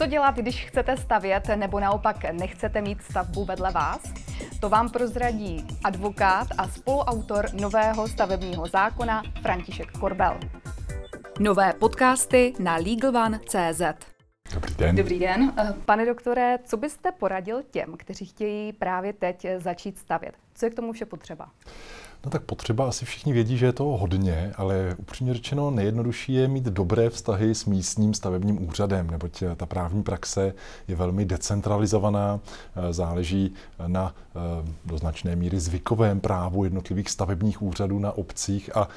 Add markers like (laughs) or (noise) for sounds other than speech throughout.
Co dělat, když chcete stavět nebo naopak nechcete mít stavbu vedle vás? To vám prozradí advokát a spoluautor nového stavebního zákona František Korbel. Nové podcasty na LegalOne.cz Dobrý den. Dobrý den. Eh, Pane doktore, co byste poradil těm, kteří chtějí právě teď začít stavět? Co je k tomu vše potřeba? No tak potřeba asi všichni vědí, že je toho hodně, ale upřímně řečeno nejjednodušší je mít dobré vztahy s místním stavebním úřadem, neboť eh, ta právní praxe je velmi decentralizovaná, eh, záleží na eh, do značné míry zvykovém právu jednotlivých stavebních úřadů na obcích a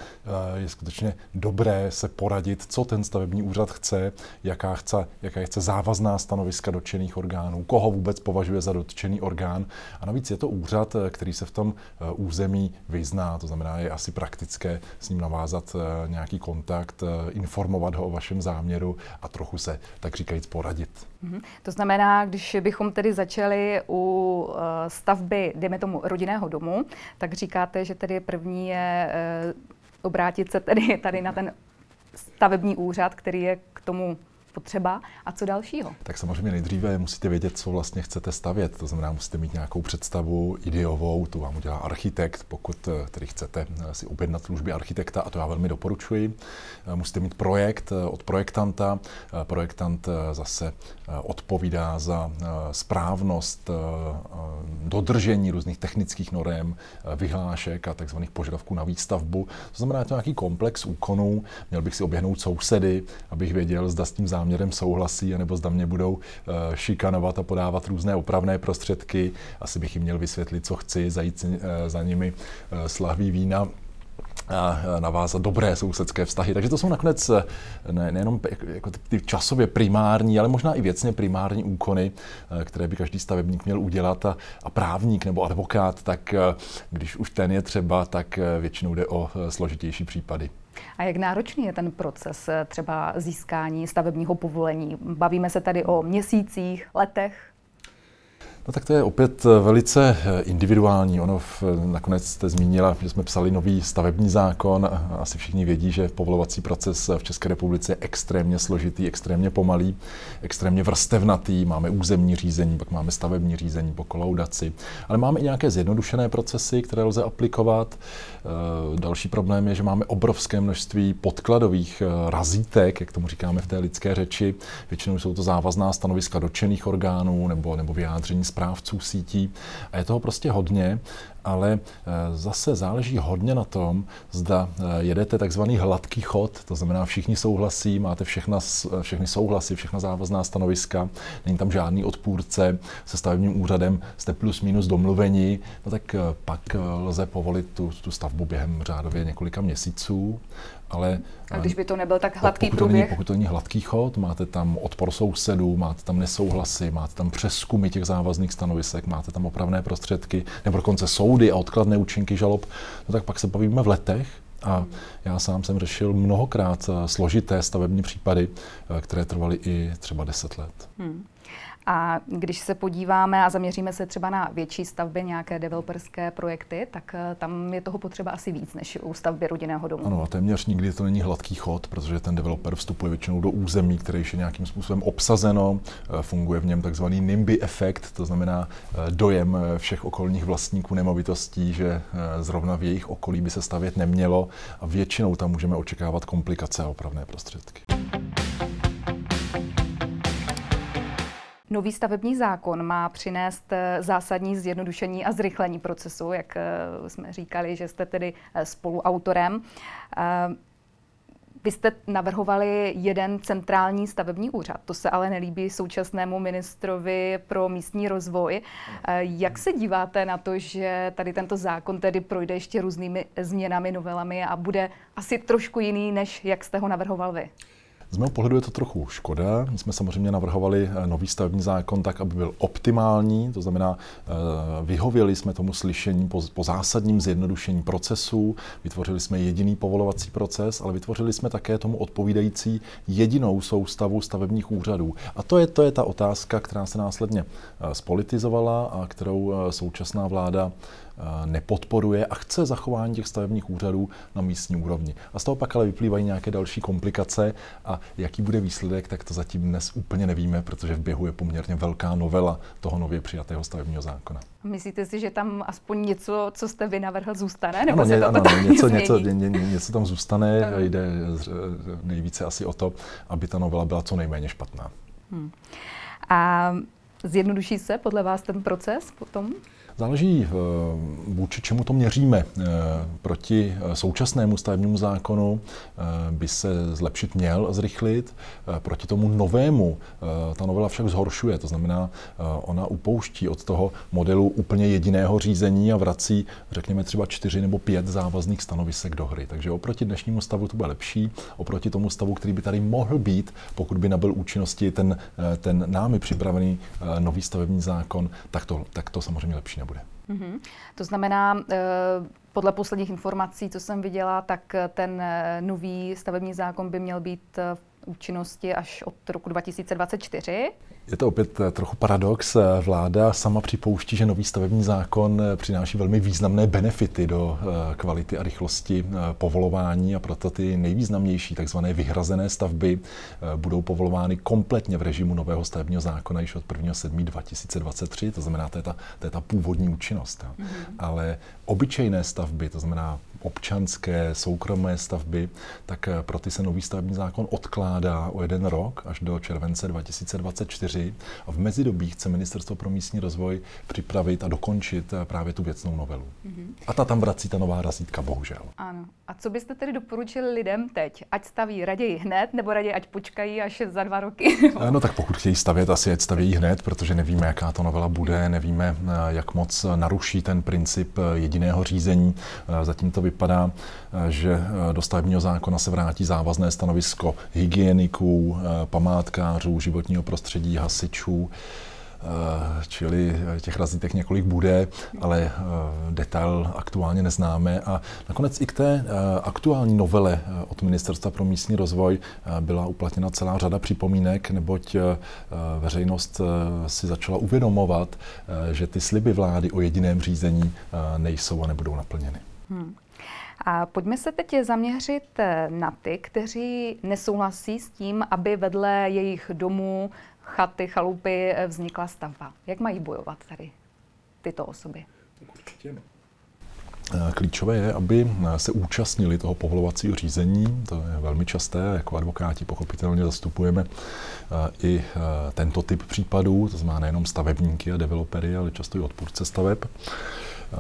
je skutečně dobré se poradit, co ten stavební úřad chce, jaká chce, jaká chce závazná stanoviska dotčených orgánů, koho vůbec považuje za dotčený orgán. A navíc je to úřad, který se v tom území vyzná to znamená, je asi praktické s ním navázat eh, nějaký kontakt, eh, informovat ho o vašem záměru a trochu se, tak říkajíc, poradit. Mm-hmm. To znamená, když bychom tedy začali u stavby, dejme tomu, rodinného domu, tak říkáte, že tedy první je obrátit se tedy tady na ten stavební úřad, který je k tomu potřeba a co dalšího? Tak samozřejmě nejdříve musíte vědět, co vlastně chcete stavět. To znamená, musíte mít nějakou představu ideovou, tu vám udělá architekt, pokud eh, tedy chcete eh, si objednat služby architekta, a to já velmi doporučuji. Eh, musíte mít projekt od projektanta. Projektant zase odpovídá za správnost, dodržení různých technických norem, vyhlášek a tzv. požadavků na výstavbu. To znamená, je to nějaký komplex úkonů. Měl bych si oběhnout sousedy, abych věděl, zda s tím záměrem záměrem souhlasí, anebo zda mě budou eh, šikanovat a podávat různé opravné prostředky. Asi bych jim měl vysvětlit, co chci, zajít eh, za nimi eh, slahví vína a navázat dobré sousedské vztahy. Takže to jsou nakonec ne, nejenom jako ty časově primární, ale možná i věcně primární úkony, které by každý stavebník měl udělat a, a právník nebo advokát, tak když už ten je třeba, tak většinou jde o složitější případy. A jak náročný je ten proces eh, třeba získání stavebního povolení? Bavíme se tady o měsících, letech? No tak to je opět eh, velice eh, individuální. Ono v, nakonec jste zmínila, že jsme psali nový stavební zákon. Asi všichni vědí, že povolovací proces v České republice je extrémně složitý, extrémně pomalý, extrémně vrstevnatý. Máme územní řízení, pak máme stavební řízení po kolaudaci. Ale máme i nějaké zjednodušené procesy, které lze aplikovat. Eh, další problém je, že máme obrovské množství podkladových razítek, jak tomu říkáme v té lidské řeči. Většinou jsou to závazná stanoviska dotčených orgánů nebo, nebo vyjádření správců sítí. A je toho prostě hodně, ale eh, zase záleží hodně na tom, zda eh, jedete takzvaný hladký chod, to znamená všichni souhlasí, máte všechna, všechny souhlasy, všechna závazná stanoviska, není tam žádný odpůrce, se stavebním úřadem jste plus minus domluvení, no tak eh, pak lze povolit tu, tu stavbu během řádově několika měsíců ale a když by to nebyl tak hladký pokud průběh? To není, pokud to není hladký chod, máte tam odpor sousedů, máte tam nesouhlasy, máte tam přeskumy těch závazných stanovisek, máte tam opravné prostředky, nebo dokonce soudy a odkladné účinky žalob, no tak pak se bavíme v letech, a já sám jsem řešil mnohokrát eh, složité stavební případy, eh, které trvaly i třeba 10 let. Hmm. A když se podíváme a zaměříme se třeba na větší stavby, nějaké developerské projekty, tak eh, tam je toho potřeba asi víc než u stavby rodinného domu. Ano, a téměř nikdy to není hladký chod, protože ten developer vstupuje většinou do území, které je nějakým způsobem obsazeno, eh, funguje v něm takzvaný NIMBY efekt, to znamená eh, dojem všech okolních vlastníků nemovitostí, že zrovna v jejich okolí by se stavět nemělo a většinou tam můžeme očekávat komplikace a opravné prostředky. Nový stavební zákon má přinést eh, zásadní zjednodušení a zrychlení procesu, jak eh, jsme říkali, že jste tedy eh, spoluautorem. Vy jste navrhovali jeden centrální stavební úřad. To se ale nelíbí současnému ministrovi pro místní rozvoj. Jak se díváte na to, že tady tento zákon tedy projde ještě různými změnami, novelami a bude asi trošku jiný, než jak jste ho navrhoval vy? Z mého pohledu je to trochu škoda. My jsme samozřejmě navrhovali eh, nový stavební zákon tak, aby byl optimální, to znamená, eh, vyhověli jsme tomu slyšení po, po zásadním zjednodušení procesů, vytvořili jsme jediný povolovací proces, ale vytvořili jsme také tomu odpovídající jedinou soustavu stavebních úřadů. A to je, to je ta otázka, která se následně eh, spolitizovala a kterou současná vláda nepodporuje a chce zachování těch stavebních úřadů na místní úrovni. A z toho pak ale vyplývají nějaké další komplikace a jaký bude výsledek, tak to zatím dnes úplně nevíme, protože v běhu je poměrně velká novela toho nově přijatého stavebního zákona. Myslíte si, že tam aspoň něco, co jste vy navrhl, zůstane? Nebo ano, se to ano, něco, něco, ně, ně, něco tam zůstane. Jde nejvíce asi o to, aby ta novela byla co nejméně špatná. Hmm. A zjednoduší se podle vás ten proces potom? Záleží, eh, vůči čemu to měříme. Eh, proti eh, současnému stavebnímu zákonu by se zlepšit měl, zrychlit. Proti tomu novému ta novela však zhoršuje. To znamená, ona upouští od toho modelu úplně jediného řízení a vrací, řekněme, třeba čtyři nebo pět závazných stanovisek do hry. Takže oproti dnešnímu stavu to bude lepší, oproti tomu stavu, který by tady mohl být, pokud by nabyl účinnosti ten, ten námi připravený nový stavební zákon, tak to, tak to samozřejmě lepší nebude. Mm-hmm. To znamená, eh, podle posledních informací, co jsem viděla, tak ten eh, nový stavební zákon by měl být v účinnosti až od roku 2024. Je to opět eh, trochu paradox. Vláda sama připouští, že nový stavební zákon eh, přináší velmi významné benefity do eh, kvality a rychlosti povolování a proto ty nejvýznamnější takzvané vyhrazené stavby budou povolovány kompletně v režimu nového stavebního zákona již od 1. 7. 2023, to znamená, to je ta, to je ta původní účinnost. Mm-hmm. Ale obyčejné stavby, to znamená občanské, soukromé stavby, tak pro ty se nový stavební zákon odkládá o jeden rok až do července 2024 4 a v mezidobí chce Ministerstvo pro místní rozvoj připravit a dokončit eh, právě tu věcnou novelu. Mm-hmm. A ta tam vrací ta nová razítka, bohužel. Ano. A co byste tedy doporučili lidem teď? Ať staví raději hned, nebo raději ať počkají až za dva roky? (laughs) Eh, no tak pokud chtějí stavět, asi ať staví hned, protože nevíme, jaká to novela bude, nevíme, eh, jak moc naruší ten princip jediného řízení. Zatím to vypadá, že do stavebního zákona se vrátí závazné stanovisko hygieniků, památkářů, životního prostředí, hasičů, eh, čili těch razítek několik bude, ale eh, detail aktuálně neznáme. A nakonec i k té eh, aktuální novele od Ministerstva pro místní rozvoj byla uplatněna celá řada připomínek, neboť veřejnost si začala uvědomovat, že ty sliby vlády o jediném řízení nejsou a nebudou naplněny. Hmm. A pojďme se teď zaměřit na ty, kteří nesouhlasí s tím, aby vedle jejich domů chaty, chalupy eh, vznikla stavba. Jak mají bojovat tady tyto osoby? Eh, klíčové je, aby eh, se účastnili toho povolovacího řízení. To je velmi časté. Jako advokáti pochopitelně zastupujeme i tento typ případů, to znamená nejenom stavebníky a developery, ale často i odpůrce staveb.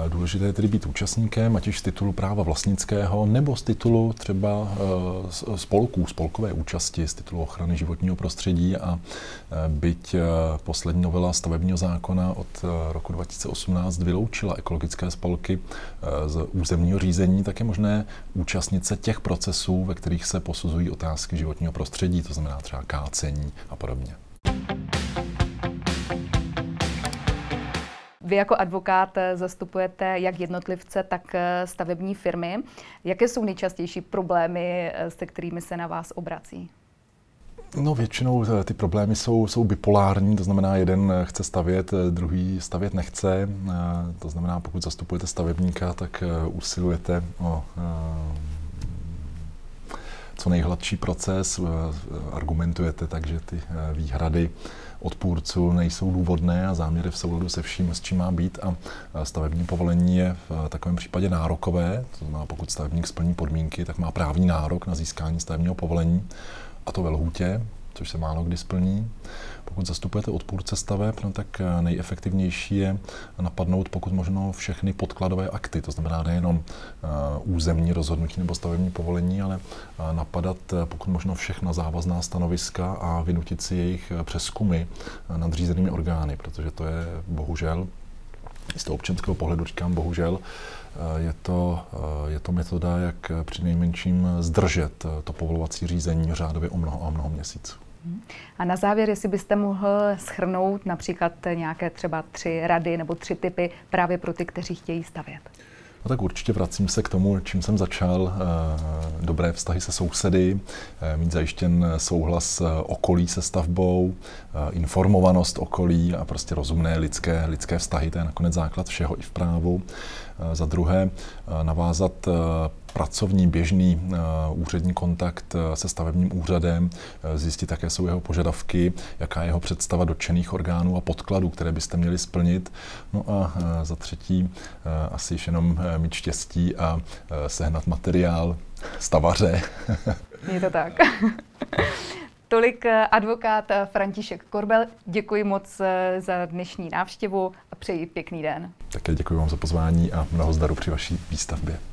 Důležité je tedy být účastníkem, ať už z titulu práva vlastnického, nebo z titulu třeba eh, spolků, spolkové účasti, z titulu ochrany životního prostředí a eh, byť poslední novela stavebního zákona od roku 2018 vyloučila ekologické spolky z územního řízení, tak je možné účastnit se těch procesů, ve kterých se posuzují otázky životního prostředí, to znamená třeba kácení a podobně. Vy jako advokát eh, zastupujete jak jednotlivce, tak eh, stavební firmy. Jaké jsou nejčastější problémy, eh, se kterými se na vás obrací? No většinou ty problémy jsou, jsou bipolární, to znamená jeden chce stavět, druhý stavět nechce. To znamená, pokud zastupujete stavebníka, tak usilujete o co nejhladší proces, argumentujete tak, že ty výhrady odpůrců nejsou důvodné a záměry v souladu se vším, s čím má být. A stavební povolení je v takovém případě nárokové, to znamená, pokud stavebník splní podmínky, tak má právní nárok na získání stavebního povolení a to ve lhůtě, což se málo kdy splní. Pokud zastupujete odpůrce staveb, no tak eh, nejefektivnější je napadnout pokud možno všechny podkladové akty, to znamená nejenom eh, územní rozhodnutí nebo stavební povolení, ale eh, napadat pokud možno všechna závazná stanoviska a vynutit si jejich přeskumy nadřízenými orgány, protože to je bohužel z toho občanského pohledu říkám bohužel, je to, je to metoda, jak při nejmenším zdržet to povolovací řízení řádově o mnoho a mnoho měsíců. A na závěr, jestli byste mohl schrnout například nějaké třeba tři rady nebo tři typy právě pro ty, kteří chtějí stavět. No tak určitě vracím se k tomu, čím jsem začal. Dobré vztahy se sousedy, mít zajištěn souhlas okolí se stavbou, informovanost okolí a prostě rozumné lidské, lidské vztahy, to je nakonec základ všeho i v právu. Za druhé, navázat pracovní, běžný uh, úřední kontakt uh, se stavebním úřadem, uh, zjistit, jaké jsou jeho požadavky, jaká je jeho představa dotčených orgánů a podkladů, které byste měli splnit. No a za třetí, asi již jenom mít štěstí a sehnat materiál stavaře. (laughs) Je to tak. (laughs) Tolik advokát František Korbel. Děkuji moc za dnešní návštěvu a přeji pěkný den. Také děkuji vám za pozvání a mnoho zdaru při vaší výstavbě.